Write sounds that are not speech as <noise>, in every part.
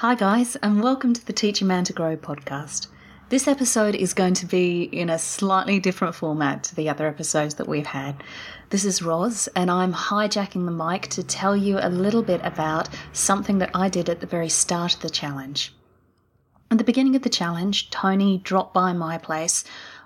Hi, guys, and welcome to the Teach a Man to Grow podcast. This episode is going to be in a slightly different format to the other episodes that we've had. This is Roz, and I'm hijacking the mic to tell you a little bit about something that I did at the very start of the challenge. At the beginning of the challenge, Tony dropped by my place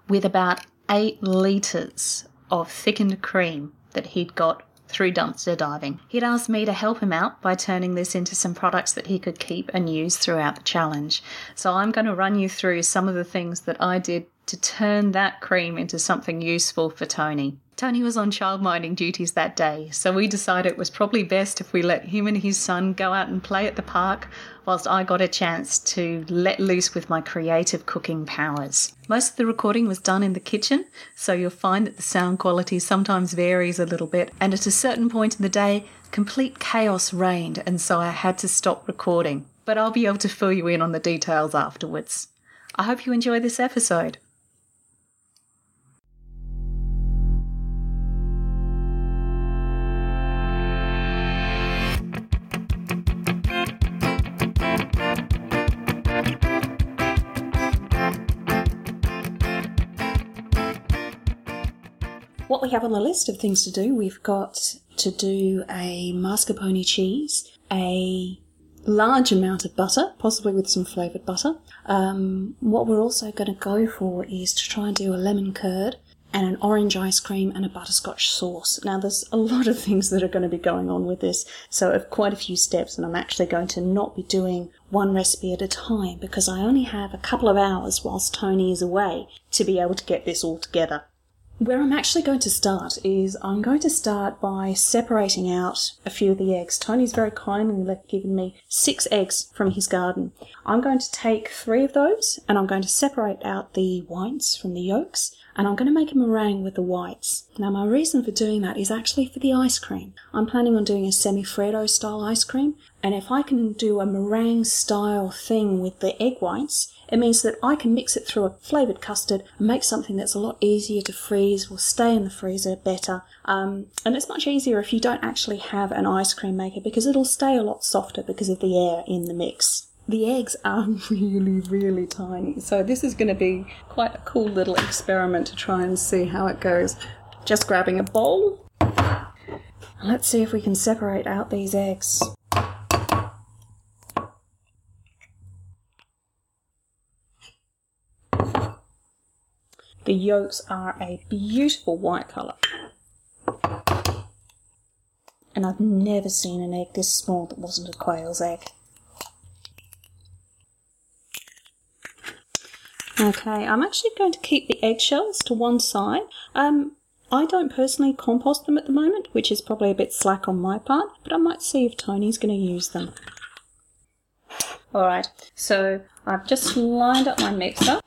with about eight litres of thickened cream that he'd got through dumpster diving. He'd asked me to help him out by turning this into some products that he could keep and use throughout the challenge. So I'm going to run you through some of the things that I did to turn that cream into something useful for Tony. Tony was on childminding duties that day, so we decided it was probably best if we let him and his son go out and play at the park whilst I got a chance to let loose with my creative cooking powers. Most of the recording was done in the kitchen, so you'll find that the sound quality sometimes varies a little bit, and at a certain point in the day, complete chaos reigned, and so I had to stop recording. But I'll be able to fill you in on the details afterwards. I hope you enjoy this episode. What we have on the list of things to do, we've got to do a mascarpone cheese, a large amount of butter, possibly with some flavoured butter. Um, what we're also going to go for is to try and do a lemon curd and an orange ice cream and a butterscotch sauce. Now, there's a lot of things that are going to be going on with this, so of quite a few steps, and I'm actually going to not be doing one recipe at a time because I only have a couple of hours whilst Tony is away to be able to get this all together. Where I'm actually going to start is I'm going to start by separating out a few of the eggs. Tony's very kindly given me six eggs from his garden. I'm going to take three of those and I'm going to separate out the whites from the yolks and I'm going to make a meringue with the whites. Now, my reason for doing that is actually for the ice cream. I'm planning on doing a semi-freddo style ice cream, and if I can do a meringue style thing with the egg whites, it means that I can mix it through a flavoured custard and make something that's a lot easier to freeze, will stay in the freezer better. Um, and it's much easier if you don't actually have an ice cream maker because it'll stay a lot softer because of the air in the mix. The eggs are <laughs> really, really tiny, so this is going to be quite a cool little experiment to try and see how it goes. Just grabbing a bowl. Let's see if we can separate out these eggs. The yolks are a beautiful white colour. And I've never seen an egg this small that wasn't a quail's egg. Okay, I'm actually going to keep the eggshells to one side. Um, I don't personally compost them at the moment, which is probably a bit slack on my part, but I might see if Tony's going to use them. Alright, so I've just lined up my mixer.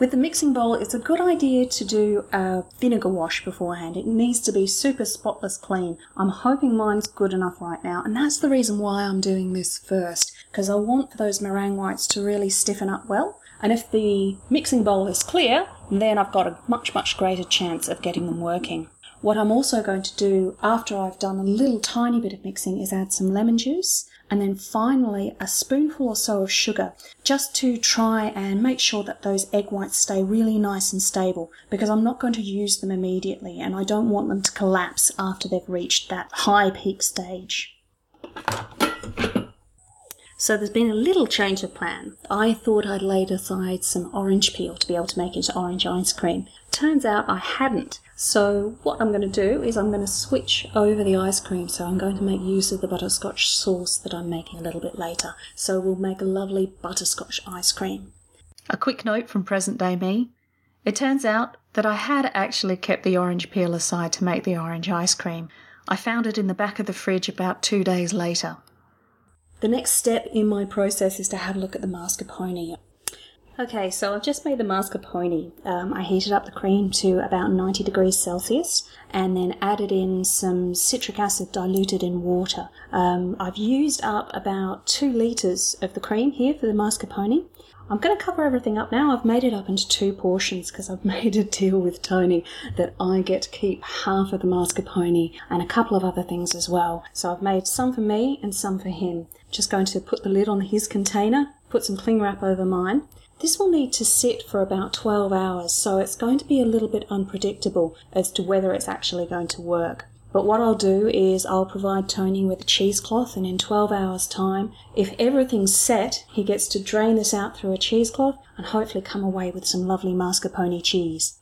With the mixing bowl, it's a good idea to do a vinegar wash beforehand. It needs to be super spotless clean. I'm hoping mine's good enough right now, and that's the reason why I'm doing this first, because I want those meringue whites to really stiffen up well. And if the mixing bowl is clear, then I've got a much, much greater chance of getting them working. What I'm also going to do after I've done a little tiny bit of mixing is add some lemon juice and then finally a spoonful or so of sugar just to try and make sure that those egg whites stay really nice and stable because I'm not going to use them immediately and I don't want them to collapse after they've reached that high peak stage. So there's been a little change of plan. I thought I'd laid aside some orange peel to be able to make into orange ice cream. Turns out I hadn't. So what I'm going to do is I'm going to switch over the ice cream. So I'm going to make use of the butterscotch sauce that I'm making a little bit later. So we'll make a lovely butterscotch ice cream. A quick note from present day me. It turns out that I had actually kept the orange peel aside to make the orange ice cream. I found it in the back of the fridge about two days later. The next step in my process is to have a look at the mascarpone. Okay, so I've just made the mascarpone. Um, I heated up the cream to about 90 degrees Celsius and then added in some citric acid diluted in water. Um, I've used up about two litres of the cream here for the mascarpone. I'm going to cover everything up now. I've made it up into two portions because I've <laughs> made a deal with Tony that I get to keep half of the mascarpone and a couple of other things as well. So I've made some for me and some for him. Just going to put the lid on his container, put some cling wrap over mine. This will need to sit for about 12 hours, so it's going to be a little bit unpredictable as to whether it's actually going to work. But what I'll do is I'll provide Tony with a cheesecloth, and in 12 hours' time, if everything's set, he gets to drain this out through a cheesecloth and hopefully come away with some lovely mascarpone cheese.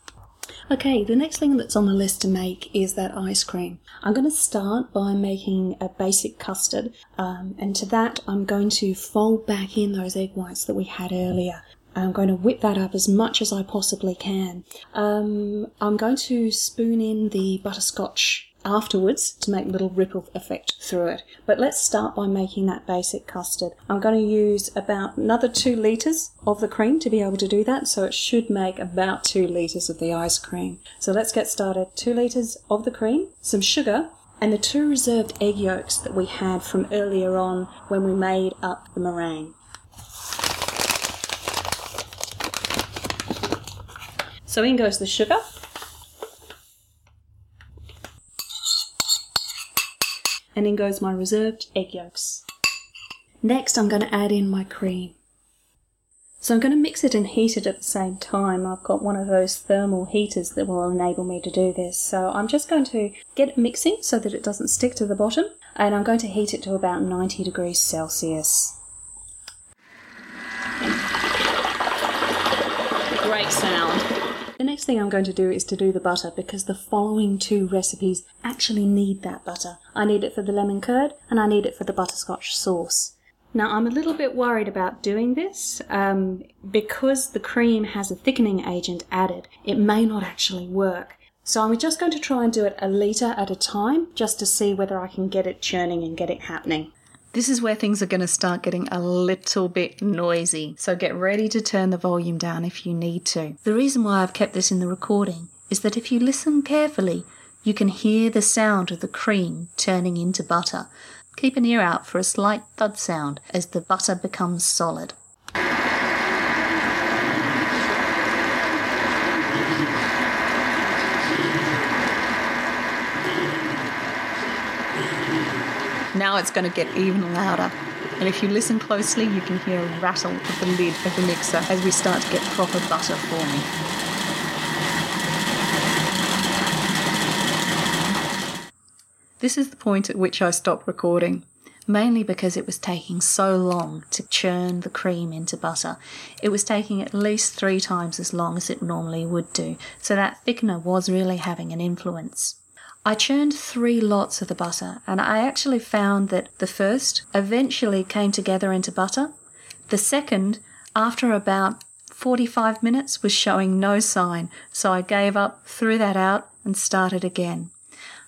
Okay, the next thing that's on the list to make is that ice cream. I'm going to start by making a basic custard, um, and to that I'm going to fold back in those egg whites that we had earlier. I'm going to whip that up as much as I possibly can. Um, I'm going to spoon in the butterscotch afterwards to make a little ripple effect through it. But let's start by making that basic custard. I'm going to use about another two litres of the cream to be able to do that, so it should make about two litres of the ice cream. So let's get started. Two litres of the cream, some sugar, and the two reserved egg yolks that we had from earlier on when we made up the meringue. So in goes the sugar. And in goes my reserved egg yolks. Next, I'm going to add in my cream. So I'm going to mix it and heat it at the same time. I've got one of those thermal heaters that will enable me to do this. So I'm just going to get it mixing so that it doesn't stick to the bottom. And I'm going to heat it to about 90 degrees Celsius. Great sound. The next thing I'm going to do is to do the butter because the following two recipes actually need that butter. I need it for the lemon curd and I need it for the butterscotch sauce. Now I'm a little bit worried about doing this um, because the cream has a thickening agent added. It may not actually work. So I'm just going to try and do it a litre at a time just to see whether I can get it churning and get it happening. This is where things are going to start getting a little bit noisy, so get ready to turn the volume down if you need to. The reason why I've kept this in the recording is that if you listen carefully, you can hear the sound of the cream turning into butter. Keep an ear out for a slight thud sound as the butter becomes solid. Now it's going to get even louder. And if you listen closely, you can hear a rattle of the lid of the mixer as we start to get proper butter forming. This is the point at which I stopped recording, mainly because it was taking so long to churn the cream into butter. It was taking at least three times as long as it normally would do, so that thickener was really having an influence. I churned three lots of the butter, and I actually found that the first eventually came together into butter. The second, after about 45 minutes, was showing no sign, so I gave up, threw that out, and started again.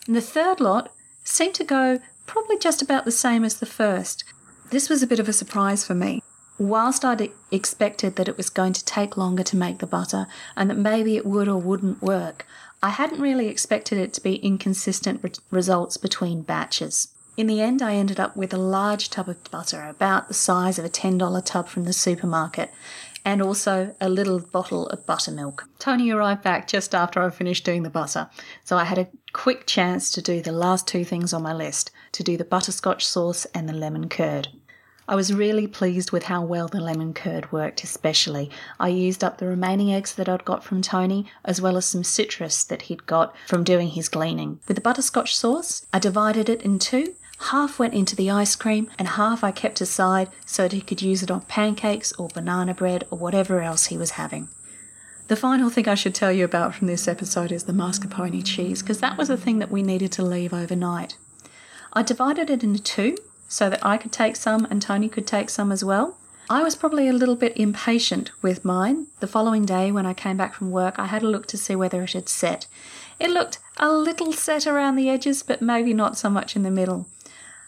And the third lot seemed to go probably just about the same as the first. This was a bit of a surprise for me. Whilst I'd expected that it was going to take longer to make the butter and that maybe it would or wouldn't work, I hadn't really expected it to be inconsistent re- results between batches. In the end, I ended up with a large tub of butter, about the size of a $10 tub from the supermarket, and also a little bottle of buttermilk. Tony arrived back just after I finished doing the butter, so I had a quick chance to do the last two things on my list to do the butterscotch sauce and the lemon curd. I was really pleased with how well the lemon curd worked, especially. I used up the remaining eggs that I'd got from Tony, as well as some citrus that he'd got from doing his gleaning. With the butterscotch sauce, I divided it in two. Half went into the ice cream, and half I kept aside so that he could use it on pancakes or banana bread or whatever else he was having. The final thing I should tell you about from this episode is the mascarpone cheese, because that was a thing that we needed to leave overnight. I divided it into two so that I could take some and Tony could take some as well. I was probably a little bit impatient with mine. The following day, when I came back from work, I had a look to see whether it had set. It looked a little set around the edges, but maybe not so much in the middle.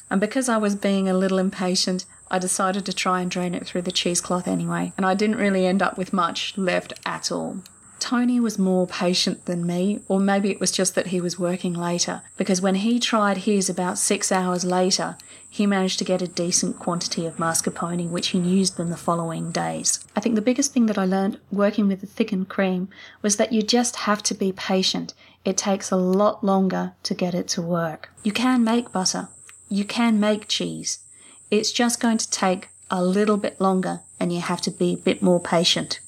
And because I was being a little impatient, I decided to try and drain it through the cheesecloth anyway, and I didn't really end up with much left at all. Tony was more patient than me, or maybe it was just that he was working later, because when he tried his about six hours later, he managed to get a decent quantity of mascarpone, which he used them the following days. I think the biggest thing that I learned working with the thickened cream was that you just have to be patient. It takes a lot longer to get it to work. You can make butter, you can make cheese. It's just going to take a little bit longer, and you have to be a bit more patient.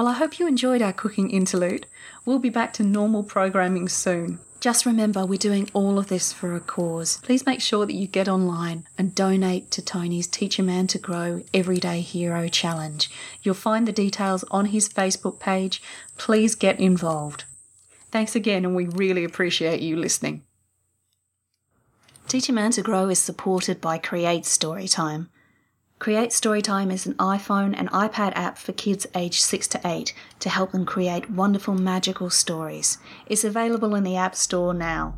Well, I hope you enjoyed our cooking interlude. We'll be back to normal programming soon. Just remember, we're doing all of this for a cause. Please make sure that you get online and donate to Tony's Teach a Man to Grow Everyday Hero Challenge. You'll find the details on his Facebook page. Please get involved. Thanks again, and we really appreciate you listening. Teach a Man to Grow is supported by Create Storytime. Create Storytime is an iPhone and iPad app for kids aged 6 to 8 to help them create wonderful magical stories. It's available in the App Store now.